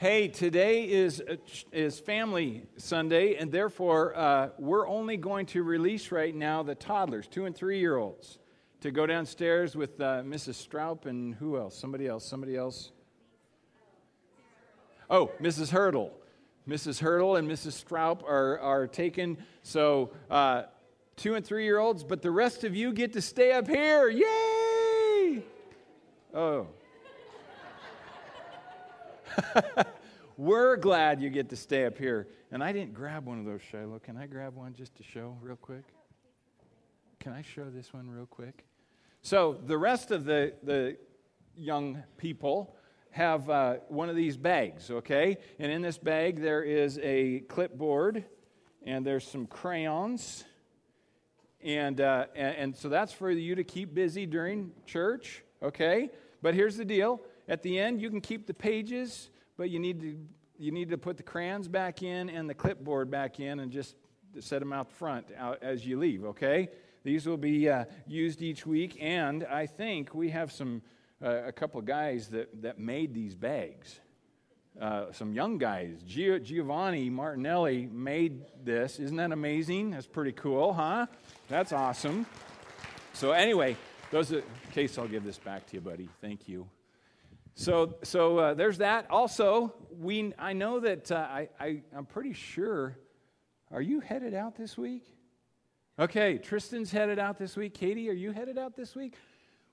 Hey, today is, is Family Sunday, and therefore uh, we're only going to release right now the toddlers, two and three year olds, to go downstairs with uh, Mrs. Stroup and who else? Somebody else, somebody else. Oh, Mrs. Hurdle. Mrs. Hurdle and Mrs. Stroup are, are taken. So, uh, two and three year olds, but the rest of you get to stay up here. Yay! Oh. We're glad you get to stay up here. And I didn't grab one of those, Shiloh. Can I grab one just to show real quick? Can I show this one real quick? So, the rest of the, the young people have uh, one of these bags, okay? And in this bag, there is a clipboard and there's some crayons. And, uh, and, and so that's for you to keep busy during church, okay? But here's the deal at the end, you can keep the pages, but you need to, you need to put the crayons back in and the clipboard back in and just set them out front out as you leave, okay? These will be uh, used each week, and I think we have some uh, a couple of guys that, that made these bags. Uh, some young guys. Giovanni Martinelli made this. Isn't that amazing? That's pretty cool, huh? That's awesome. So, anyway, those are, case I'll give this back to you, buddy. Thank you. So, so uh, there's that. Also, we, I know that uh, I, I, I'm pretty sure. Are you headed out this week? Okay, Tristan's headed out this week. Katie, are you headed out this week?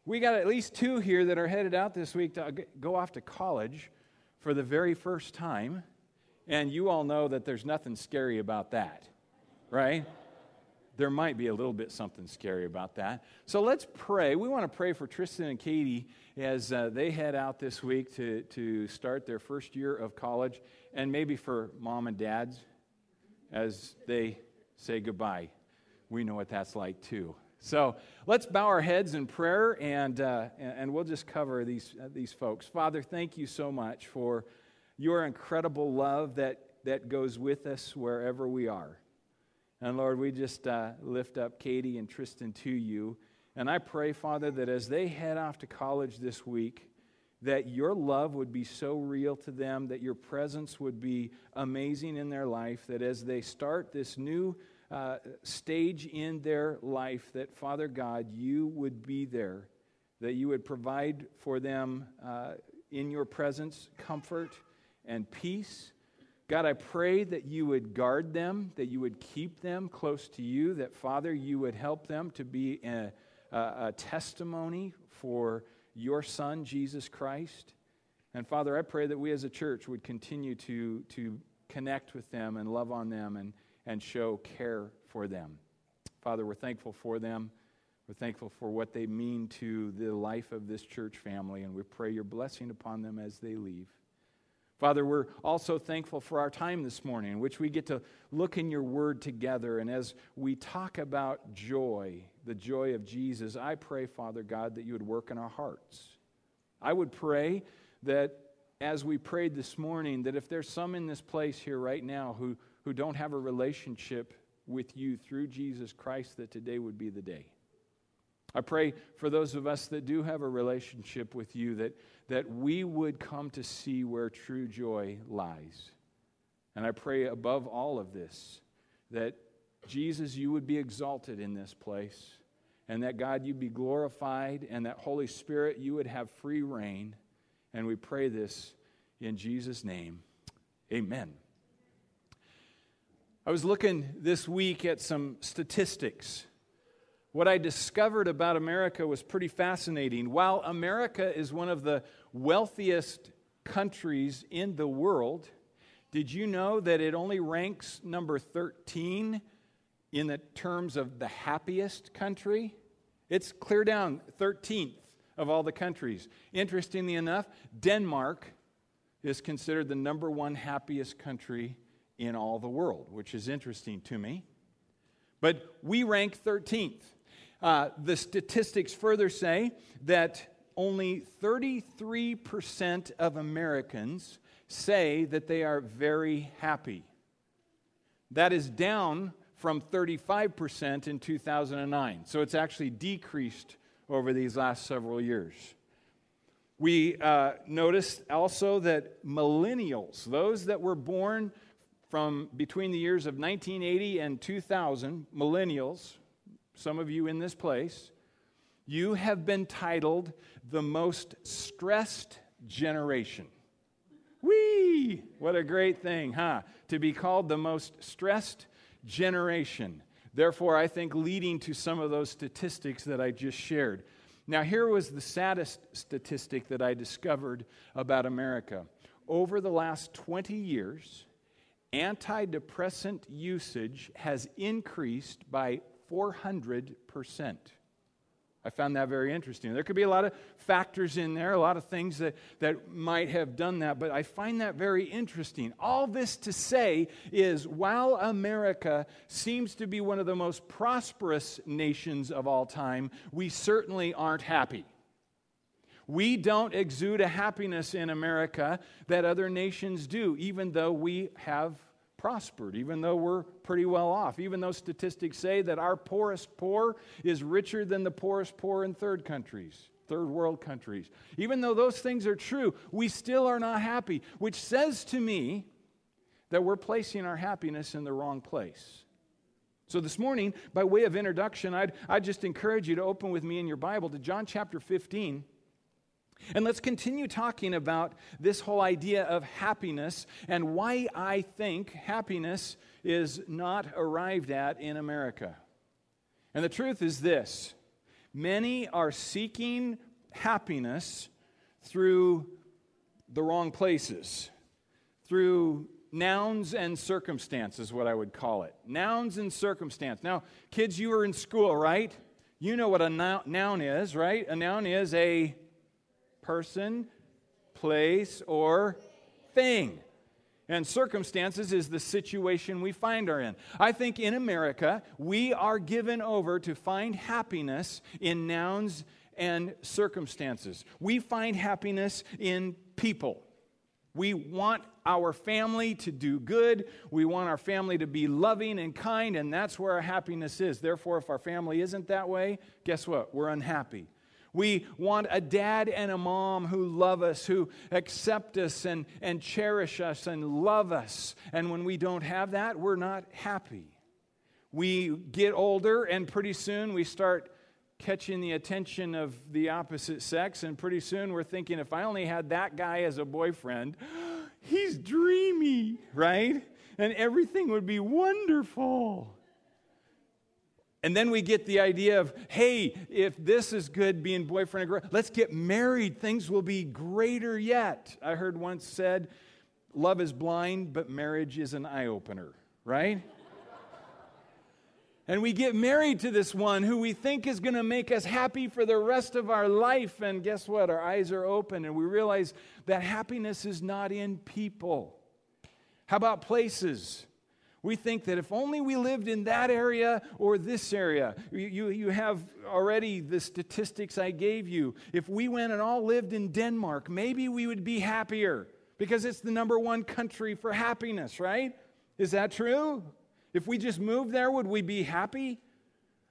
We got at least two here that are headed out this week to go off to college for the very first time. And you all know that there's nothing scary about that, right? There might be a little bit something scary about that. So let's pray. We want to pray for Tristan and Katie as uh, they head out this week to, to start their first year of college, and maybe for mom and dads as they say goodbye. We know what that's like too. So let's bow our heads in prayer and, uh, and we'll just cover these, uh, these folks. Father, thank you so much for your incredible love that, that goes with us wherever we are. And Lord, we just uh, lift up Katie and Tristan to you. And I pray, Father, that as they head off to college this week, that your love would be so real to them, that your presence would be amazing in their life, that as they start this new uh, stage in their life, that Father God, you would be there, that you would provide for them uh, in your presence comfort and peace God, I pray that you would guard them, that you would keep them close to you, that, Father, you would help them to be a, a, a testimony for your Son, Jesus Christ. And, Father, I pray that we as a church would continue to, to connect with them and love on them and, and show care for them. Father, we're thankful for them. We're thankful for what they mean to the life of this church family, and we pray your blessing upon them as they leave. Father, we're also thankful for our time this morning, in which we get to look in your word together. And as we talk about joy, the joy of Jesus, I pray, Father God, that you would work in our hearts. I would pray that as we prayed this morning, that if there's some in this place here right now who, who don't have a relationship with you through Jesus Christ, that today would be the day. I pray for those of us that do have a relationship with you that that we would come to see where true joy lies. And I pray above all of this that Jesus, you would be exalted in this place, and that God, you'd be glorified, and that Holy Spirit, you would have free reign. And we pray this in Jesus' name. Amen. I was looking this week at some statistics what I discovered about America was pretty fascinating. While America is one of the wealthiest countries in the world, did you know that it only ranks number 13 in the terms of the happiest country? It's clear down 13th of all the countries. Interestingly enough, Denmark is considered the number one happiest country in all the world, which is interesting to me. But we rank 13th. Uh, the statistics further say that only 33% of Americans say that they are very happy. That is down from 35% in 2009. So it's actually decreased over these last several years. We uh, noticed also that millennials, those that were born from between the years of 1980 and 2000, millennials, some of you in this place, you have been titled the most stressed generation. Whee! What a great thing, huh? To be called the most stressed generation. Therefore, I think leading to some of those statistics that I just shared. Now, here was the saddest statistic that I discovered about America. Over the last 20 years, antidepressant usage has increased by 400 percent. I found that very interesting. There could be a lot of factors in there, a lot of things that, that might have done that, but I find that very interesting. All this to say is while America seems to be one of the most prosperous nations of all time, we certainly aren't happy. We don't exude a happiness in America that other nations do, even though we have prospered, even though we're pretty well off, even though statistics say that our poorest poor is richer than the poorest poor in third countries, third world countries. Even though those things are true, we still are not happy, which says to me that we're placing our happiness in the wrong place. So, this morning, by way of introduction, I'd, I'd just encourage you to open with me in your Bible to John chapter 15. And let's continue talking about this whole idea of happiness and why I think happiness is not arrived at in America. And the truth is this many are seeking happiness through the wrong places, through nouns and circumstances, what I would call it. Nouns and circumstance. Now, kids, you were in school, right? You know what a noun is, right? A noun is a person, place, or thing. And circumstances is the situation we find our in. I think in America, we are given over to find happiness in nouns and circumstances. We find happiness in people. We want our family to do good. We want our family to be loving and kind, and that's where our happiness is. Therefore, if our family isn't that way, guess what? We're unhappy. We want a dad and a mom who love us, who accept us and, and cherish us and love us. And when we don't have that, we're not happy. We get older, and pretty soon we start catching the attention of the opposite sex. And pretty soon we're thinking, if I only had that guy as a boyfriend, he's dreamy, right? And everything would be wonderful. And then we get the idea of, hey, if this is good being boyfriend and girl, let's get married. Things will be greater yet. I heard once said, love is blind, but marriage is an eye opener, right? and we get married to this one who we think is going to make us happy for the rest of our life. And guess what? Our eyes are open and we realize that happiness is not in people. How about places? We think that if only we lived in that area or this area, you, you have already the statistics I gave you. If we went and all lived in Denmark, maybe we would be happier because it's the number one country for happiness, right? Is that true? If we just moved there, would we be happy?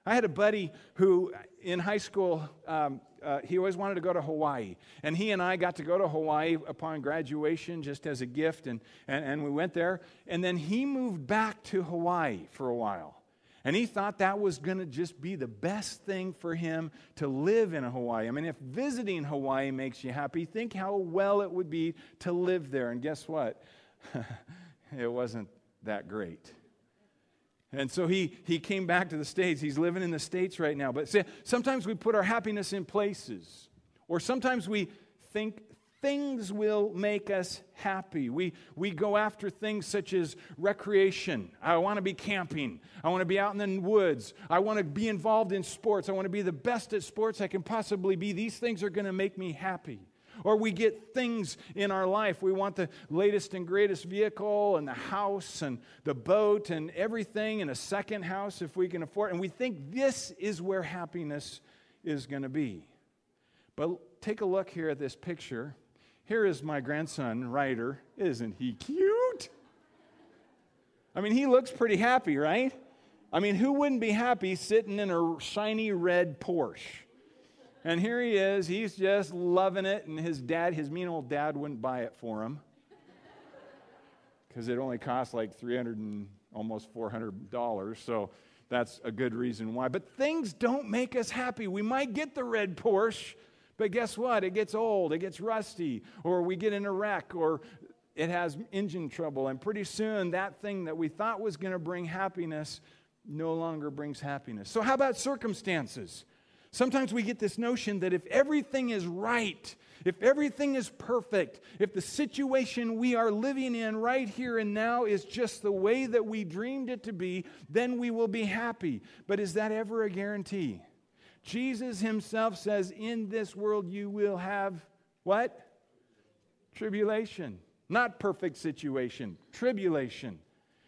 I had a buddy who in high school um, uh, he always wanted to go to Hawaii. And he and I got to go to Hawaii upon graduation just as a gift, and, and, and we went there. And then he moved back to Hawaii for a while. And he thought that was going to just be the best thing for him to live in Hawaii. I mean, if visiting Hawaii makes you happy, think how well it would be to live there. And guess what? it wasn't that great. And so he, he came back to the States. He's living in the States right now. But see, sometimes we put our happiness in places, or sometimes we think things will make us happy. We, we go after things such as recreation. I want to be camping. I want to be out in the woods. I want to be involved in sports. I want to be the best at sports I can possibly be. These things are going to make me happy. Or we get things in our life. We want the latest and greatest vehicle and the house and the boat and everything and a second house if we can afford. And we think this is where happiness is going to be. But take a look here at this picture. Here is my grandson, Ryder. Isn't he cute? I mean, he looks pretty happy, right? I mean, who wouldn't be happy sitting in a shiny red Porsche? And here he is. He's just loving it. And his dad, his mean old dad, wouldn't buy it for him because it only cost like 300 and almost $400. So that's a good reason why. But things don't make us happy. We might get the red Porsche, but guess what? It gets old, it gets rusty, or we get in a wreck, or it has engine trouble. And pretty soon, that thing that we thought was going to bring happiness no longer brings happiness. So, how about circumstances? Sometimes we get this notion that if everything is right, if everything is perfect, if the situation we are living in right here and now is just the way that we dreamed it to be, then we will be happy. But is that ever a guarantee? Jesus himself says, In this world you will have what? Tribulation. Not perfect situation, tribulation.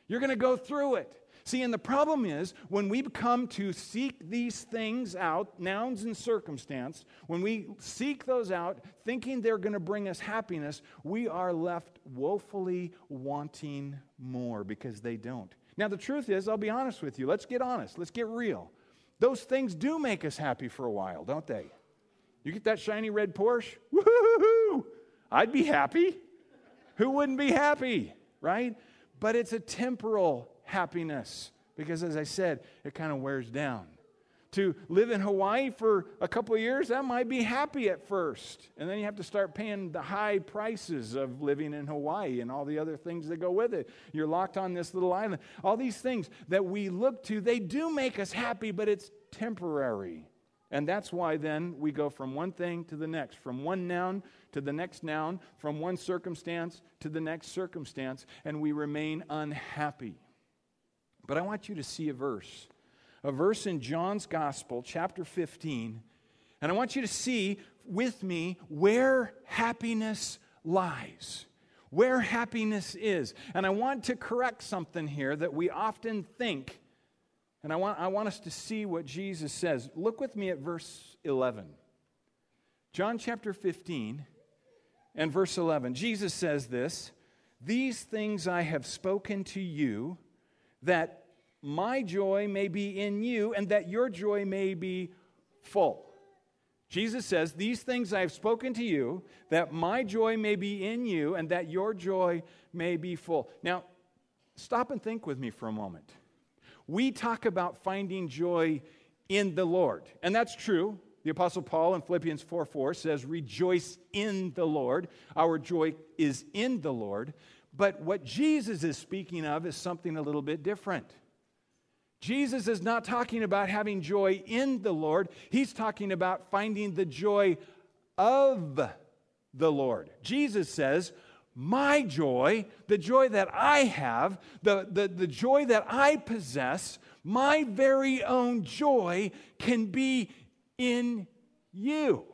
You're going to go through it. See, and the problem is when we come to seek these things out, nouns and circumstance, when we seek those out thinking they're going to bring us happiness, we are left woefully wanting more because they don't. Now, the truth is, I'll be honest with you. Let's get honest. Let's get real. Those things do make us happy for a while, don't they? You get that shiny red Porsche? Woohoo! I'd be happy. Who wouldn't be happy, right? But it's a temporal happiness because, as I said, it kind of wears down. To live in Hawaii for a couple of years, that might be happy at first. And then you have to start paying the high prices of living in Hawaii and all the other things that go with it. You're locked on this little island. All these things that we look to, they do make us happy, but it's temporary. And that's why then we go from one thing to the next, from one noun to the next noun, from one circumstance to the next circumstance, and we remain unhappy. But I want you to see a verse, a verse in John's Gospel, chapter 15. And I want you to see with me where happiness lies, where happiness is. And I want to correct something here that we often think. And I want, I want us to see what Jesus says. Look with me at verse 11. John chapter 15 and verse 11. Jesus says this These things I have spoken to you that my joy may be in you and that your joy may be full. Jesus says, These things I have spoken to you, that my joy may be in you and that your joy may be full. Now, stop and think with me for a moment. We talk about finding joy in the Lord, and that's true. The Apostle Paul in Philippians 4 4 says, Rejoice in the Lord. Our joy is in the Lord. But what Jesus is speaking of is something a little bit different. Jesus is not talking about having joy in the Lord, he's talking about finding the joy of the Lord. Jesus says, My joy, the joy that I have, the, the, the joy that I possess, my very own joy can be in you.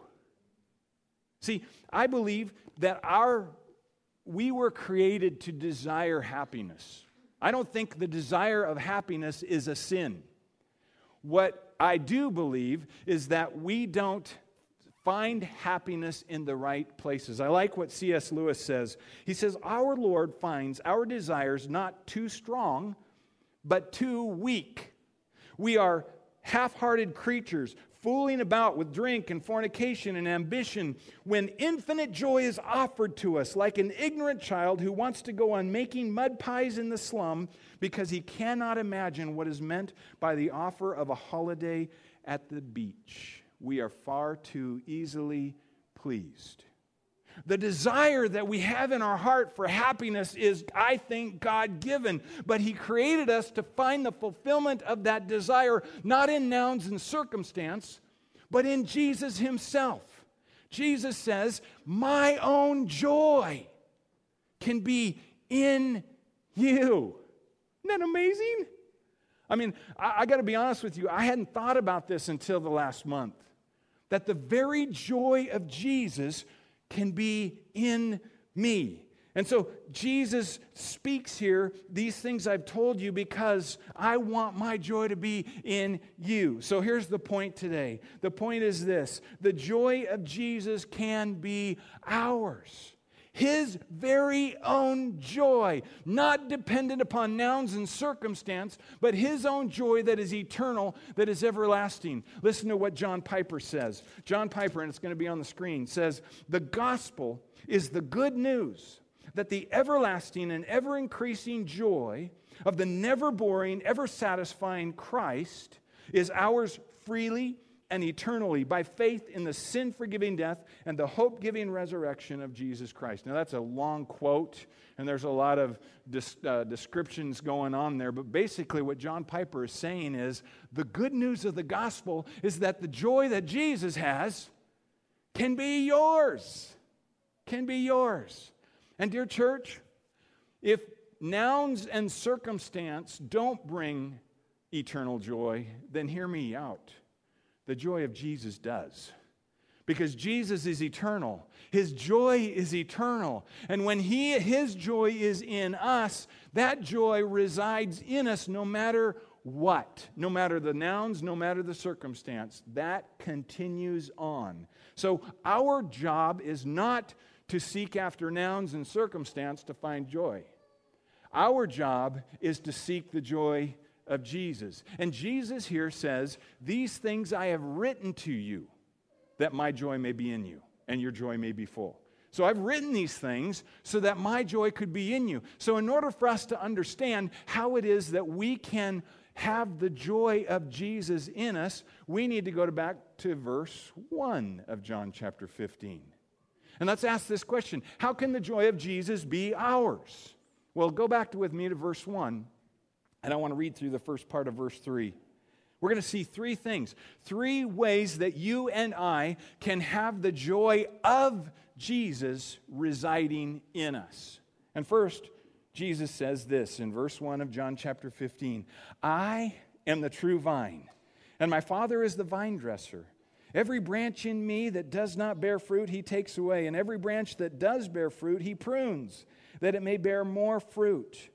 See, I believe that our we were created to desire happiness. I don't think the desire of happiness is a sin. What I do believe is that we don't find happiness in the right places. I like what C.S. Lewis says. He says, Our Lord finds our desires not too strong, but too weak. We are half hearted creatures, fooling about with drink and fornication and ambition, when infinite joy is offered to us, like an ignorant child who wants to go on making mud pies in the slum because he cannot imagine what is meant by the offer of a holiday at the beach. We are far too easily pleased. The desire that we have in our heart for happiness is, I think, God given. But He created us to find the fulfillment of that desire, not in nouns and circumstance, but in Jesus Himself. Jesus says, My own joy can be in you. Isn't that amazing? I mean, I, I got to be honest with you, I hadn't thought about this until the last month. That the very joy of Jesus can be in me. And so Jesus speaks here, these things I've told you because I want my joy to be in you. So here's the point today. The point is this the joy of Jesus can be ours. His very own joy, not dependent upon nouns and circumstance, but his own joy that is eternal, that is everlasting. Listen to what John Piper says. John Piper, and it's going to be on the screen, says, The gospel is the good news that the everlasting and ever increasing joy of the never boring, ever satisfying Christ is ours freely and eternally by faith in the sin forgiving death and the hope giving resurrection of Jesus Christ. Now, that's a long quote, and there's a lot of uh, descriptions going on there, but basically, what John Piper is saying is the good news of the gospel is that the joy that Jesus has can be yours. Can be yours. And, dear church, if nouns and circumstance don't bring eternal joy, then hear me out. The joy of Jesus does. Because Jesus is eternal. His joy is eternal. And when he, his joy is in us, that joy resides in us no matter what, no matter the nouns, no matter the circumstance. That continues on. So our job is not to seek after nouns and circumstance to find joy. Our job is to seek the joy of Jesus. And Jesus here says, These things I have written to you, that my joy may be in you and your joy may be full. So I've written these things so that my joy could be in you. So, in order for us to understand how it is that we can have the joy of Jesus in us, we need to go to back to verse 1 of John chapter 15. And let's ask this question How can the joy of Jesus be ours? Well, go back to, with me to verse 1 and I want to read through the first part of verse 3. We're going to see three things, three ways that you and I can have the joy of Jesus residing in us. And first, Jesus says this in verse 1 of John chapter 15 I am the true vine, and my Father is the vine dresser. Every branch in me that does not bear fruit, he takes away, and every branch that does bear fruit, he prunes, that it may bear more fruit.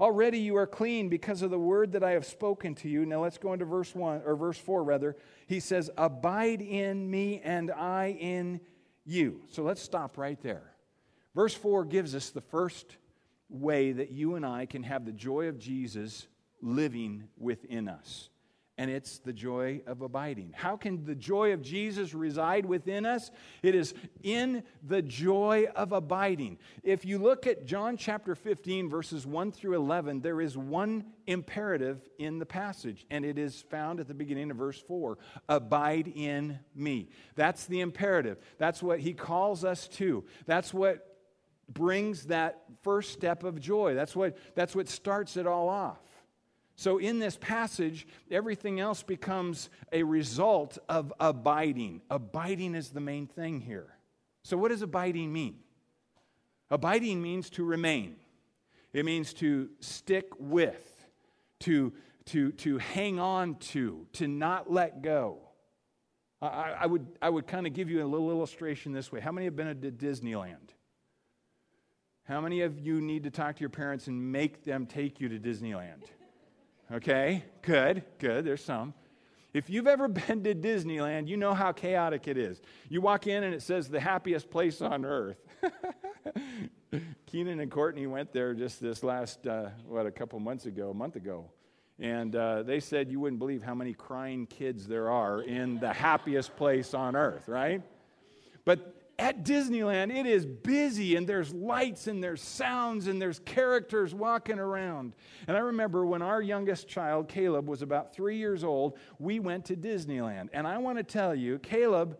Already you are clean because of the word that I have spoken to you. Now let's go into verse 1 or verse 4 rather. He says, "Abide in me and I in you." So let's stop right there. Verse 4 gives us the first way that you and I can have the joy of Jesus living within us and it's the joy of abiding. How can the joy of Jesus reside within us? It is in the joy of abiding. If you look at John chapter 15, verses 1 through 11, there is one imperative in the passage, and it is found at the beginning of verse 4 Abide in me. That's the imperative. That's what he calls us to. That's what brings that first step of joy. That's what, that's what starts it all off. So, in this passage, everything else becomes a result of abiding. Abiding is the main thing here. So, what does abiding mean? Abiding means to remain, it means to stick with, to, to, to hang on to, to not let go. I, I would, I would kind of give you a little illustration this way. How many have been to Disneyland? How many of you need to talk to your parents and make them take you to Disneyland? Okay, good, good. There's some. If you've ever been to Disneyland, you know how chaotic it is. You walk in and it says the happiest place on earth. Keenan and Courtney went there just this last, uh, what, a couple months ago, a month ago. And uh, they said you wouldn't believe how many crying kids there are in the happiest place on earth, right? But at Disneyland, it is busy and there's lights and there's sounds and there's characters walking around. And I remember when our youngest child, Caleb, was about three years old, we went to Disneyland. And I want to tell you, Caleb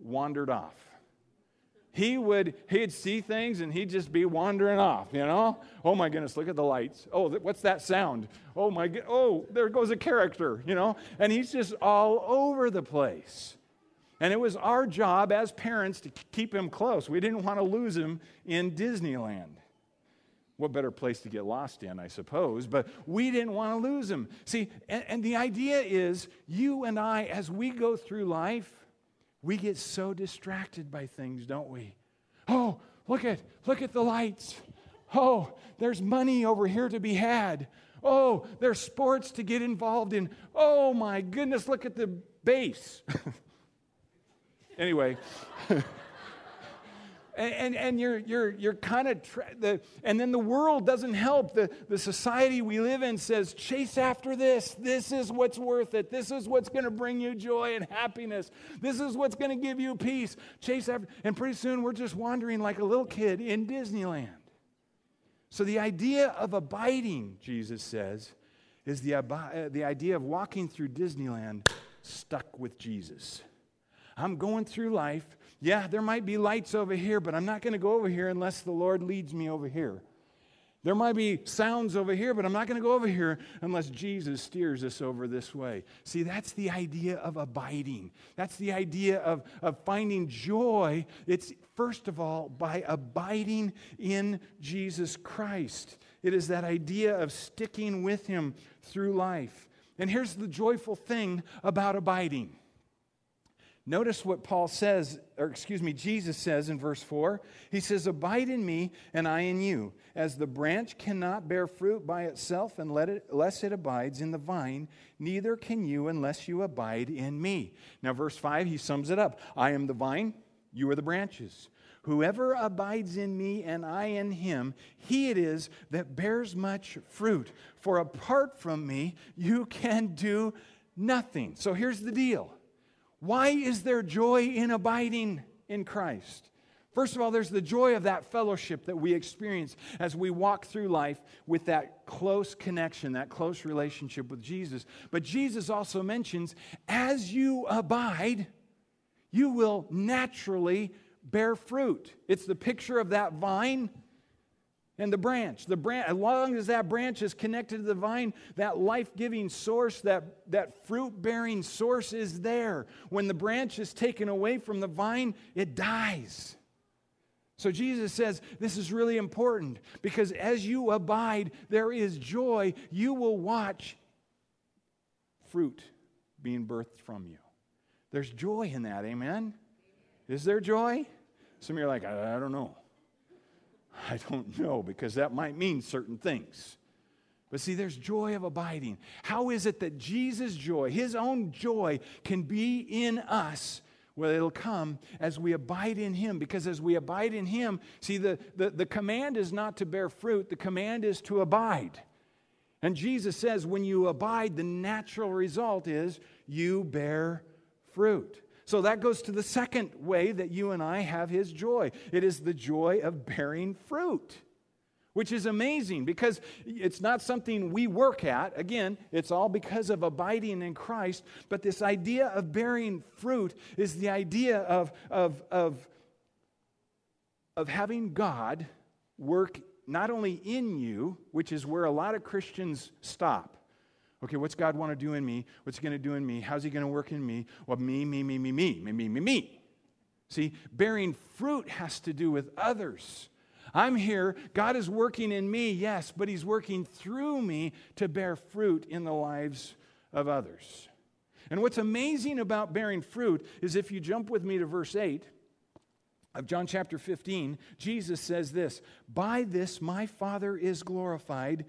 wandered off. He would, he'd see things and he'd just be wandering off, you know? Oh my goodness, look at the lights. Oh, what's that sound? Oh my, oh, there goes a character, you know? And he's just all over the place. And it was our job as parents to keep him close. We didn't want to lose him in Disneyland. What better place to get lost in, I suppose, but we didn't want to lose him. See, and, and the idea is you and I, as we go through life, we get so distracted by things, don't we? Oh, look at look at the lights. Oh, there's money over here to be had. Oh, there's sports to get involved in. Oh my goodness, look at the base. Anyway, and, and you're, you're, you're kind of, tra- the, and then the world doesn't help. The, the society we live in says, chase after this. This is what's worth it. This is what's going to bring you joy and happiness. This is what's going to give you peace. Chase after, and pretty soon we're just wandering like a little kid in Disneyland. So the idea of abiding, Jesus says, is the, uh, the idea of walking through Disneyland stuck with Jesus. I'm going through life yeah, there might be lights over here, but I'm not going to go over here unless the Lord leads me over here. There might be sounds over here, but I'm not going to go over here unless Jesus steers us over this way. See, that's the idea of abiding. That's the idea of, of finding joy. It's first of all by abiding in Jesus Christ. It is that idea of sticking with Him through life. And here's the joyful thing about abiding Notice what Paul says, or excuse me, Jesus says in verse 4. He says, Abide in me, and I in you. As the branch cannot bear fruit by itself and let it, unless it abides in the vine, neither can you unless you abide in me. Now, verse 5, he sums it up I am the vine, you are the branches. Whoever abides in me and I in him, he it is that bears much fruit. For apart from me, you can do nothing. So here's the deal why is there joy in abiding in Christ? First of all, there's the joy of that fellowship that we experience as we walk through life with that close connection, that close relationship with Jesus. But Jesus also mentions as you abide, you will naturally bear fruit. It's the picture of that vine and the branch. The branch, as long as that branch is connected to the vine, that life-giving source, that, that fruit-bearing source is there. When the branch is taken away from the vine, it dies. So Jesus says this is really important because as you abide, there is joy. You will watch fruit being birthed from you. There's joy in that, amen? Is there joy? Some of you are like, I, I don't know. I don't know because that might mean certain things. But see, there's joy of abiding. How is it that Jesus' joy, his own joy, can be in us? Well, it'll come as we abide in him. Because as we abide in him, see, the, the, the command is not to bear fruit, the command is to abide. And Jesus says, when you abide, the natural result is you bear fruit. So that goes to the second way that you and I have his joy it is the joy of bearing fruit. Which is amazing because it's not something we work at. Again, it's all because of abiding in Christ. But this idea of bearing fruit is the idea of, of, of, of having God work not only in you, which is where a lot of Christians stop. Okay, what's God want to do in me? What's he going to do in me? How's he going to work in me? Well, me, me, me, me, me, me, me, me, me. See, bearing fruit has to do with others. I'm here. God is working in me, yes, but He's working through me to bear fruit in the lives of others. And what's amazing about bearing fruit is if you jump with me to verse 8 of John chapter 15, Jesus says this By this my Father is glorified,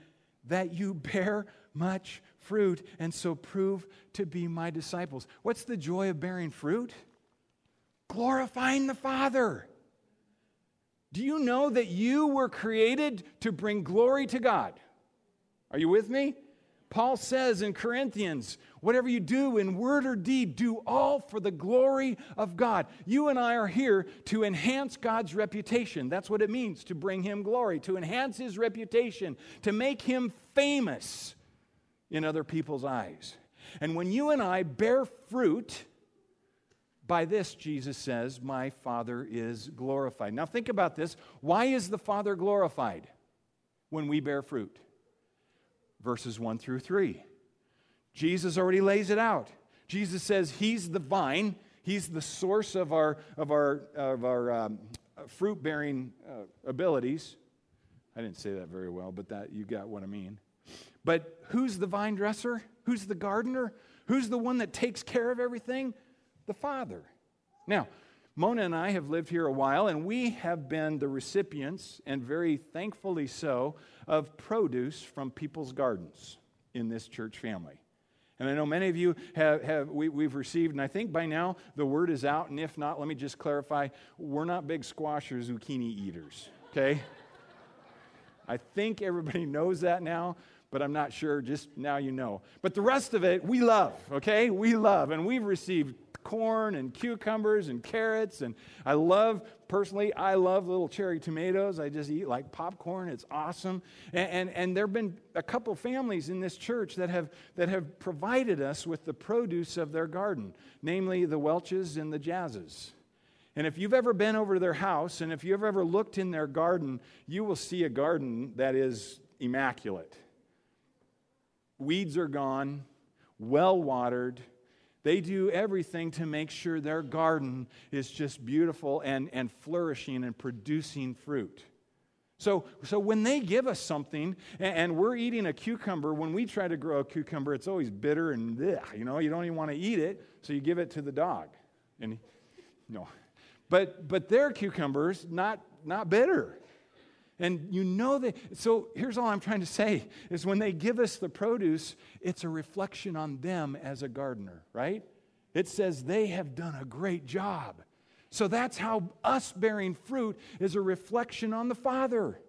that you bear much fruit and so prove to be my disciples. What's the joy of bearing fruit? Glorifying the Father. Do you know that you were created to bring glory to God? Are you with me? Paul says in Corinthians, whatever you do in word or deed, do all for the glory of God. You and I are here to enhance God's reputation. That's what it means to bring him glory, to enhance his reputation, to make him famous in other people's eyes. And when you and I bear fruit, by this, Jesus says, My Father is glorified. Now, think about this. Why is the Father glorified when we bear fruit? Verses 1 through 3. Jesus already lays it out. Jesus says He's the vine, He's the source of our, of our, of our um, fruit bearing uh, abilities. I didn't say that very well, but that you got what I mean. But who's the vine dresser? Who's the gardener? Who's the one that takes care of everything? The Father. Now, Mona and I have lived here a while, and we have been the recipients, and very thankfully so, of produce from people's gardens in this church family. And I know many of you have, have we, we've received, and I think by now the word is out. And if not, let me just clarify we're not big squash or zucchini eaters, okay? I think everybody knows that now, but I'm not sure. Just now you know. But the rest of it, we love, okay? We love. And we've received corn and cucumbers and carrots. And I love, personally, I love little cherry tomatoes. I just eat like popcorn. It's awesome. And, and, and there have been a couple families in this church that have, that have provided us with the produce of their garden, namely the Welches and the Jazzes. And if you've ever been over to their house and if you've ever looked in their garden, you will see a garden that is immaculate. Weeds are gone, well watered. They do everything to make sure their garden is just beautiful and, and flourishing and producing fruit. So, so when they give us something and, and, we're eating a cucumber, when we try to grow a cucumber, it's always bitter and you know, you don't even want to eat it, so you give it to the dog. And no. But but their cucumbers not not bitter. And you know that. So here's all I'm trying to say is when they give us the produce, it's a reflection on them as a gardener, right? It says they have done a great job. So that's how us bearing fruit is a reflection on the Father.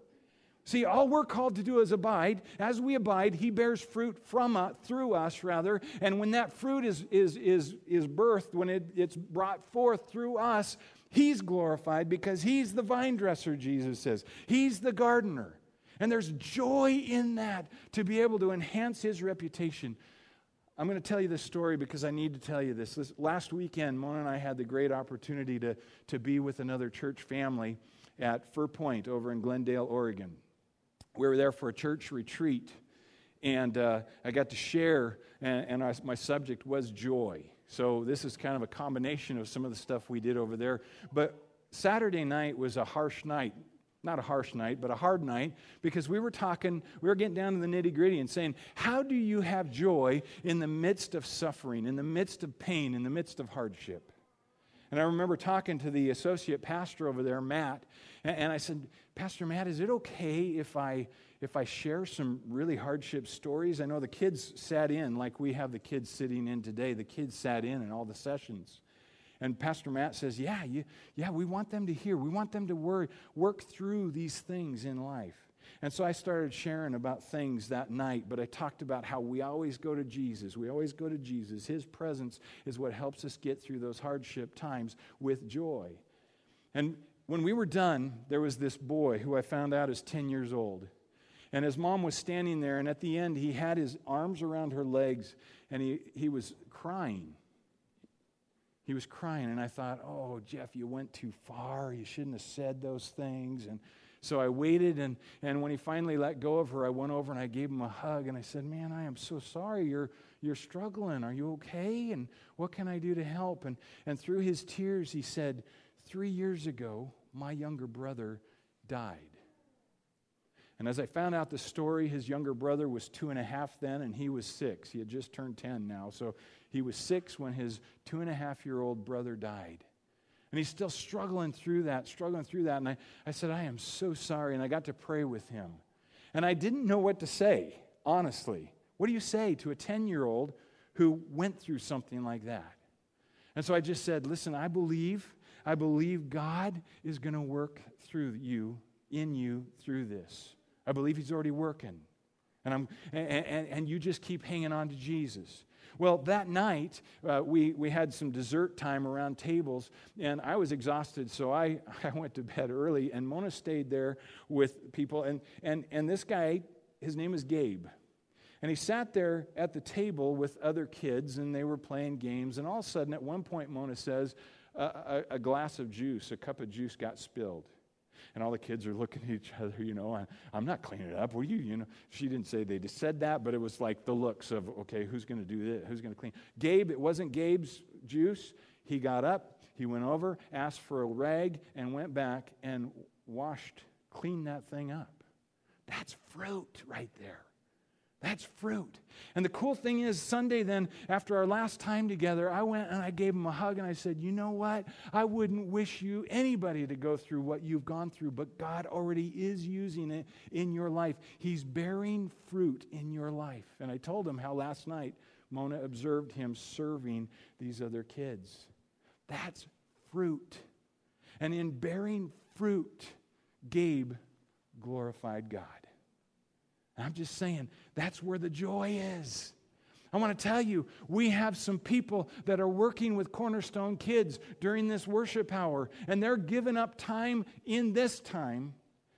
See, all we're called to do is abide. As we abide, He bears fruit from us, through us, rather. And when that fruit is, is, is, is birthed, when it, it's brought forth through us, He's glorified because He's the vine dresser, Jesus says. He's the gardener. And there's joy in that to be able to enhance His reputation. I'm going to tell you this story because I need to tell you this. this. Last weekend, Mona and I had the great opportunity to, to be with another church family at Fir Point over in Glendale, Oregon. We were there for a church retreat, and uh, I got to share, and, and I, my subject was joy. So this is kind of a combination of some of the stuff we did over there. But Saturday night was a harsh night. Not a harsh night, but a hard night because we were talking, we were getting down to the nitty gritty and saying, How do you have joy in the midst of suffering, in the midst of pain, in the midst of hardship? And I remember talking to the associate pastor over there, Matt, and, I said, Pastor Matt, is it okay if I if I share some really hardship stories. I know the kids sat in like we have the kids sitting in today. The kids sat in in all the sessions. And Pastor Matt says, Yeah, you, yeah, we want them to hear. We want them to worry, work through these things in life. And so I started sharing about things that night, but I talked about how we always go to Jesus. We always go to Jesus. His presence is what helps us get through those hardship times with joy. And when we were done, there was this boy who I found out is 10 years old. And his mom was standing there, and at the end, he had his arms around her legs and he, he was crying. He was crying, and I thought, oh, Jeff, you went too far. You shouldn't have said those things. And so I waited, and, and when he finally let go of her, I went over and I gave him a hug, and I said, Man, I am so sorry. You're, you're struggling. Are you okay? And what can I do to help? And, and through his tears, he said, Three years ago, my younger brother died. And as I found out the story, his younger brother was two and a half then, and he was six. He had just turned 10 now. So he was six when his two and a half year old brother died. And he's still struggling through that, struggling through that. And I, I said, I am so sorry. And I got to pray with him. And I didn't know what to say, honestly. What do you say to a 10 year old who went through something like that? And so I just said, Listen, I believe, I believe God is going to work through you, in you, through this. I believe He's already working. And, I'm, and, and, and you just keep hanging on to Jesus. Well, that night, uh, we, we had some dessert time around tables, and I was exhausted, so I, I went to bed early, and Mona stayed there with people. And, and, and this guy, his name is Gabe. And he sat there at the table with other kids, and they were playing games. And all of a sudden, at one point, Mona says, a, a, a glass of juice, a cup of juice got spilled and all the kids are looking at each other, you know, I'm not cleaning it up. Are you, you know? She didn't say they just said that, but it was like the looks of, okay, who's going to do this? Who's going to clean? Gabe, it wasn't Gabe's juice. He got up, he went over, asked for a rag, and went back and washed, cleaned that thing up. That's fruit right there. That's fruit. And the cool thing is, Sunday, then, after our last time together, I went and I gave him a hug and I said, You know what? I wouldn't wish you, anybody, to go through what you've gone through, but God already is using it in your life. He's bearing fruit in your life. And I told him how last night Mona observed him serving these other kids. That's fruit. And in bearing fruit, Gabe glorified God. I'm just saying, that's where the joy is. I want to tell you, we have some people that are working with Cornerstone kids during this worship hour, and they're giving up time in this time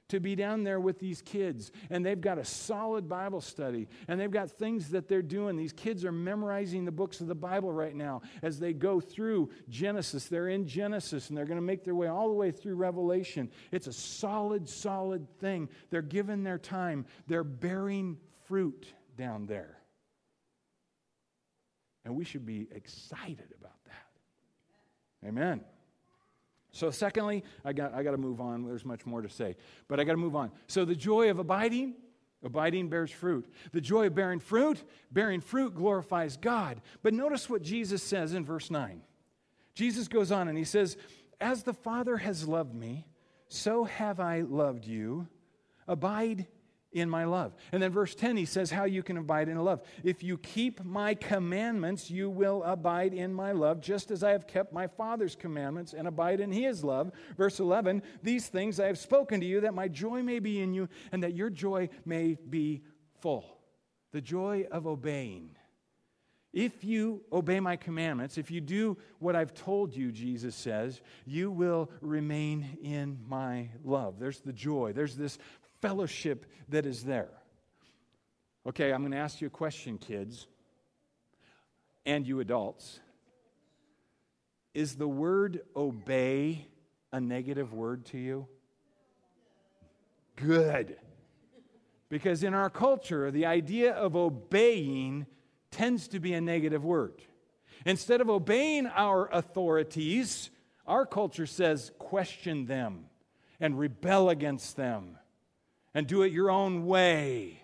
to be down there with these kids. And they've got a solid Bible study, and they've got things that they're doing. These kids are memorizing the books of the Bible right now as they go through Genesis. They're in Genesis, and they're going to make their way all the way through Revelation. It's a solid, solid thing. They're given their time, they're bearing fruit down there. And we should be excited about that. Amen. So, secondly, I got, I got to move on. There's much more to say, but I got to move on. So, the joy of abiding, abiding bears fruit. The joy of bearing fruit, bearing fruit glorifies God. But notice what Jesus says in verse 9. Jesus goes on and he says, As the Father has loved me, so have I loved you. Abide in my love. And then verse 10, he says how you can abide in love. If you keep my commandments, you will abide in my love, just as I have kept my Father's commandments and abide in his love. Verse 11, these things I have spoken to you, that my joy may be in you, and that your joy may be full. The joy of obeying. If you obey my commandments, if you do what I've told you, Jesus says, you will remain in my love. There's the joy. There's this fellowship that is there. Okay, I'm going to ask you a question, kids, and you adults. Is the word obey a negative word to you? Good. Because in our culture, the idea of obeying tends to be a negative word. Instead of obeying our authorities, our culture says question them and rebel against them and do it your own way.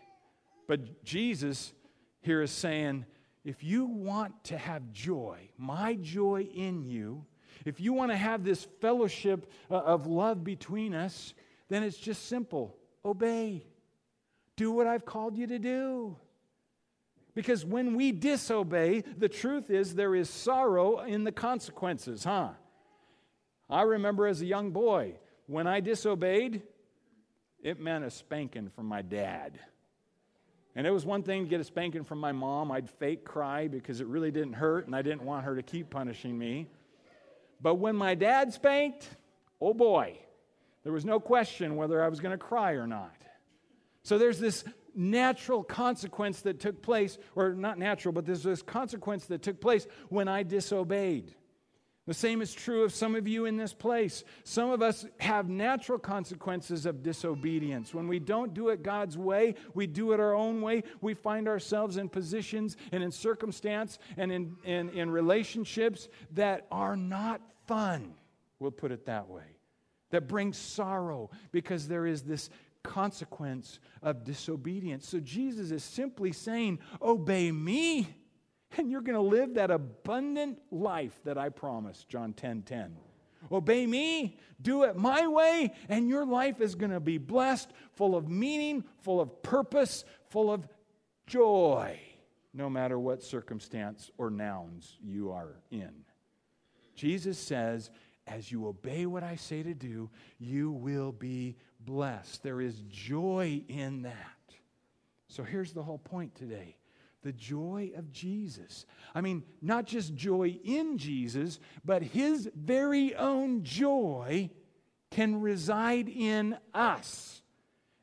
But Jesus here is saying, if you want to have joy, my joy in you, if you want to have this fellowship uh, of love between us, then it's just simple obey. Do what I've called you to do. Because when we disobey, the truth is there is sorrow in the consequences, huh? I remember as a young boy, when I disobeyed, it meant a spanking from my dad. And it was one thing to get a spanking from my mom. I'd fake cry because it really didn't hurt and I didn't want her to keep punishing me. But when my dad spanked, oh boy, there was no question whether I was going to cry or not. So there's this natural consequence that took place, or not natural, but there's this consequence that took place when I disobeyed. The same is true of some of you in this place. Some of us have natural consequences of disobedience. When we don't do it God's way, we do it our own way, we find ourselves in positions and in circumstance and in, in, in relationships that are not fun, we'll put it that way, that bring sorrow because there is this consequence of disobedience. So Jesus is simply saying, Obey me and you're going to live that abundant life that I promised, John 10 10. Obey me, do it my way, and your life is going to be blessed, full of meaning, full of purpose, full of joy, no matter what circumstance or nouns you are in. Jesus says, as you obey what I say to do, you will be blessed. There is joy in that. So here's the whole point today the joy of Jesus. I mean, not just joy in Jesus, but his very own joy can reside in us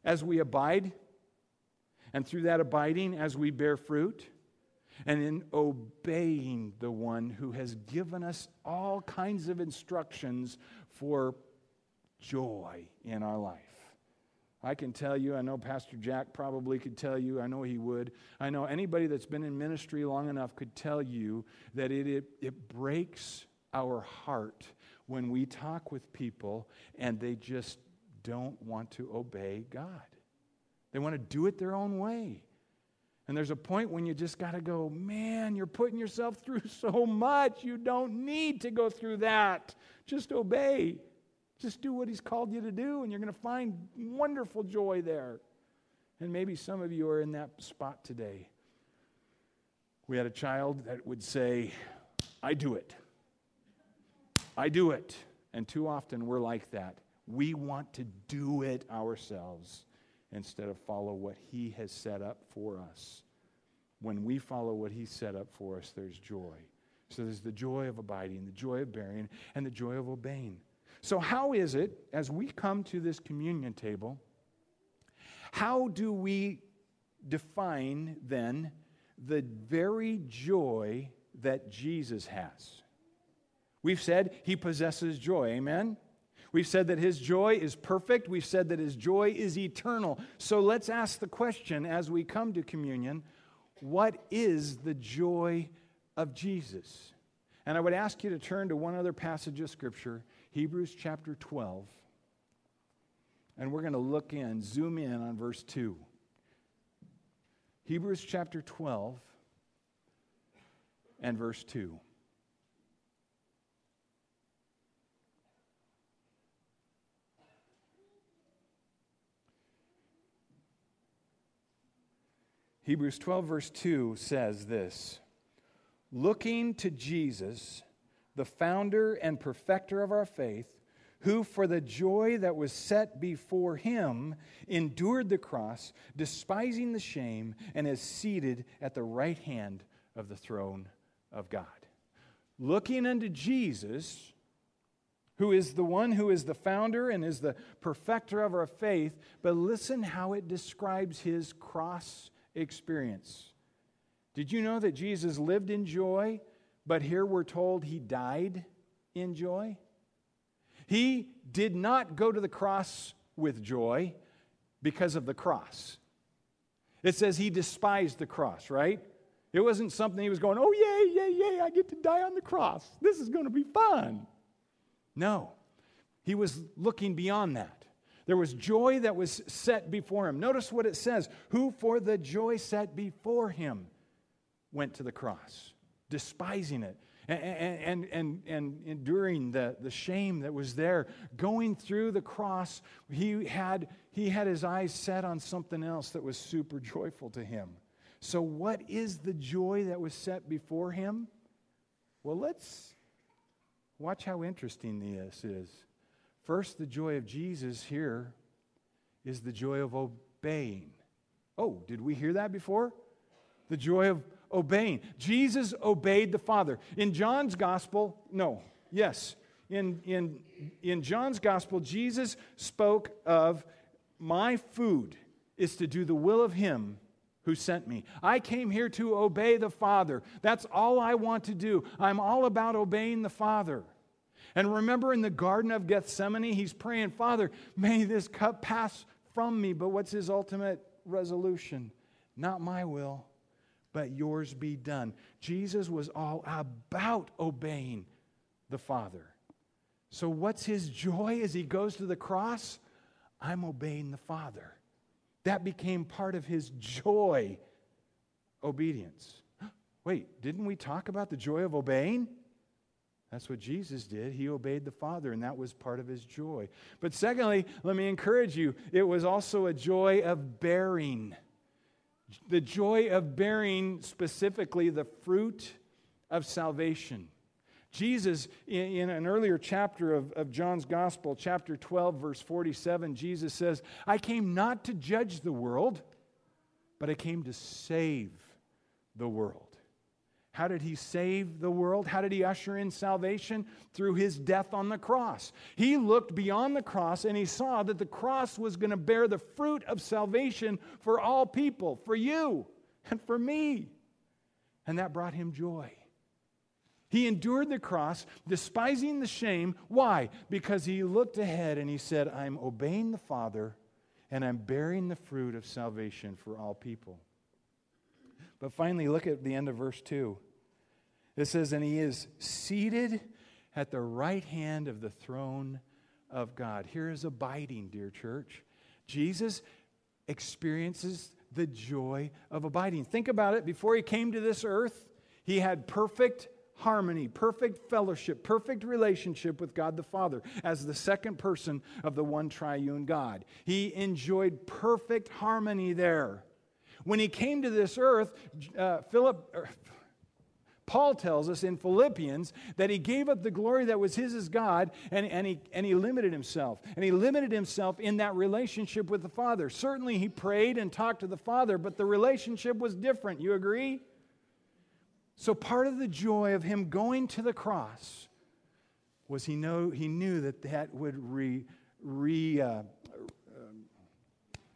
as we abide, and through that abiding, as we bear fruit, and in obeying the one who has given us all kinds of instructions for joy in our life. I can tell you, I know Pastor Jack probably could tell you, I know he would. I know anybody that's been in ministry long enough could tell you that it, it, it breaks our heart when we talk with people and they just don't want to obey God. They want to do it their own way. And there's a point when you just got to go, man, you're putting yourself through so much. You don't need to go through that. Just obey. Just do what He's called you to do, and you're going to find wonderful joy there. And maybe some of you are in that spot today. We had a child that would say, I do it. I do it. And too often we're like that. We want to do it ourselves instead of follow what He has set up for us. When we follow what He set up for us, there's joy. So there's the joy of abiding, the joy of bearing, and the joy of obeying. So, how is it, as we come to this communion table, how do we define then the very joy that Jesus has? We've said he possesses joy, amen? We've said that his joy is perfect. We've said that his joy is eternal. So let's ask the question as we come to communion what is the joy of Jesus? And I would ask you to turn to one other passage of Scripture, Hebrews chapter 12. And we're going to look in, zoom in on verse 2. Hebrews chapter 12 and verse 2. Hebrews 12, verse 2 says this Looking to Jesus, the founder and perfecter of our faith, who for the joy that was set before him endured the cross, despising the shame, and is seated at the right hand of the throne of God. Looking unto Jesus, who is the one who is the founder and is the perfecter of our faith, but listen how it describes his cross experience. Did you know that Jesus lived in joy, but here we're told he died in joy? He did not go to the cross with joy because of the cross. It says he despised the cross, right? It wasn't something he was going, oh, yay, yay, yay, I get to die on the cross. This is going to be fun. No, he was looking beyond that. There was joy that was set before him. Notice what it says who for the joy set before him went to the cross, despising it. And, and, and, enduring the, the shame that was there, going through the cross, he had, he had his eyes set on something else that was super joyful to him. So, what is the joy that was set before him? Well, let's watch how interesting this is. First, the joy of Jesus here is the joy of obeying. Oh, did we hear that before? The joy of obeying. Jesus obeyed the Father. In John's gospel, no, yes. In, in, in John's gospel, Jesus spoke of my food is to do the will of him who sent me. I came here to obey the Father. That's all I want to do. I'm all about obeying the Father. And remember in the Garden of Gethsemane, he's praying, Father, may this cup pass from me. But what's his ultimate resolution? Not my will, but yours be done. Jesus was all about obeying the Father. So, what's his joy as he goes to the cross? I'm obeying the Father. That became part of his joy, obedience. Wait, didn't we talk about the joy of obeying? That's what Jesus did. He obeyed the Father, and that was part of his joy. But secondly, let me encourage you it was also a joy of bearing. The joy of bearing, specifically, the fruit of salvation. Jesus, in, an earlier chapter of, of John's Gospel, chapter 12, verse 47, Jesus says, I came not to judge the world, but I came to save the world. How did he save the world? How did he usher in salvation? Through his death on the cross. He looked beyond the cross and he saw that the cross was going to bear the fruit of salvation for all people, for you and for me. And that brought him joy. He endured the cross, despising the shame. Why? Because he looked ahead and he said, I'm obeying the Father and I'm bearing the fruit of salvation for all people. But finally, look at the end of verse 2. It says, And he is seated at the right hand of the throne of God. Here is abiding, dear church. Jesus experiences the joy of abiding. Think about it. Before he came to this earth, he had perfect harmony, perfect fellowship, perfect relationship with God the Father as the second person of the one triune God. He enjoyed perfect harmony there. When he came to this earth, uh, Philip, Paul tells us in Philippians that he gave up the glory that was his as God and, and, he, and he limited himself. And he limited himself in that relationship with the Father. Certainly, he prayed and talked to the Father, but the relationship was different. You agree? So, part of the joy of him going to the cross was he, know, he knew that that would re, re, uh,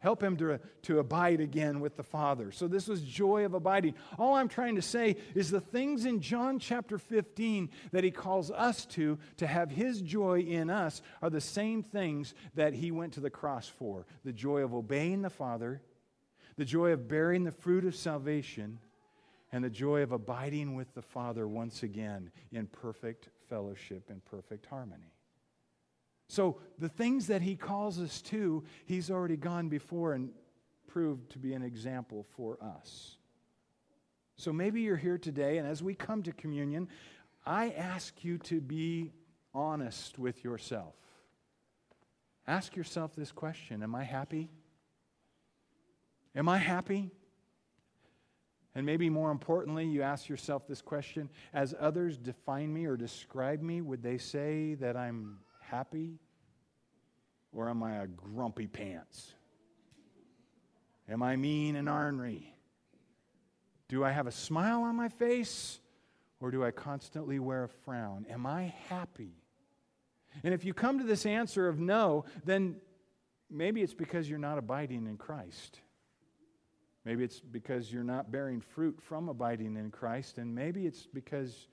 help him to, to abide again with the Father. So, this was joy of abiding. All I'm trying to say is the things in John chapter 15 that he calls us to, to have his joy in us, are the same things that he went to the cross for the joy of obeying the Father, the joy of bearing the fruit of salvation, and the joy of abiding with the Father once again in perfect fellowship and perfect harmony. So the things that he calls us to, he's already gone before and proved to be an example for us. So maybe you're here today, and as we come to communion, I ask you to be honest with yourself. Ask yourself this question Am I happy? Am I happy? And maybe more importantly, you ask yourself this question As others define me or describe me, would they say that I'm happy? Or am I a grumpy pants? Am I mean and ornery? Do I have a smile on my face? Or do I constantly wear a frown? Am I happy? And if you come to this answer of no, then maybe it's because you're not abiding in Christ. Maybe it's because you're not bearing fruit from abiding in Christ, and maybe it's because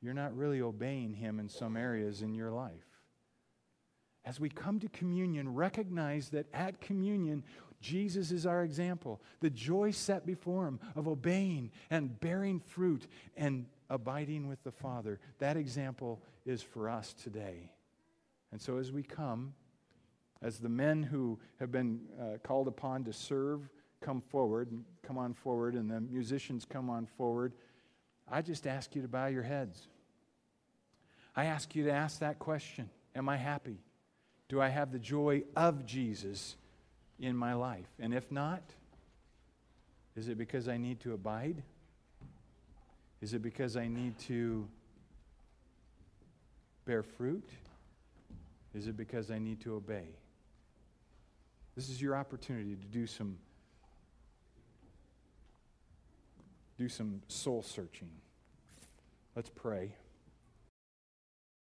you're not really obeying Him in some areas in your life as we come to communion, recognize that at communion, Jesus is our example. The joy set before him of obeying and bearing fruit and abiding with the Father. That example is for us today. And so as we come, as the men who have been uh, called upon to serve come forward, come on forward, and the musicians come on forward, I just ask you to bow your heads. I ask you to ask that question Am I happy? Do I have the joy of Jesus in my life? And if not, is it because I need to abide? Is it because I need to bear fruit? Is it because I need to obey? This is your opportunity to do some do some soul searching. Let's pray.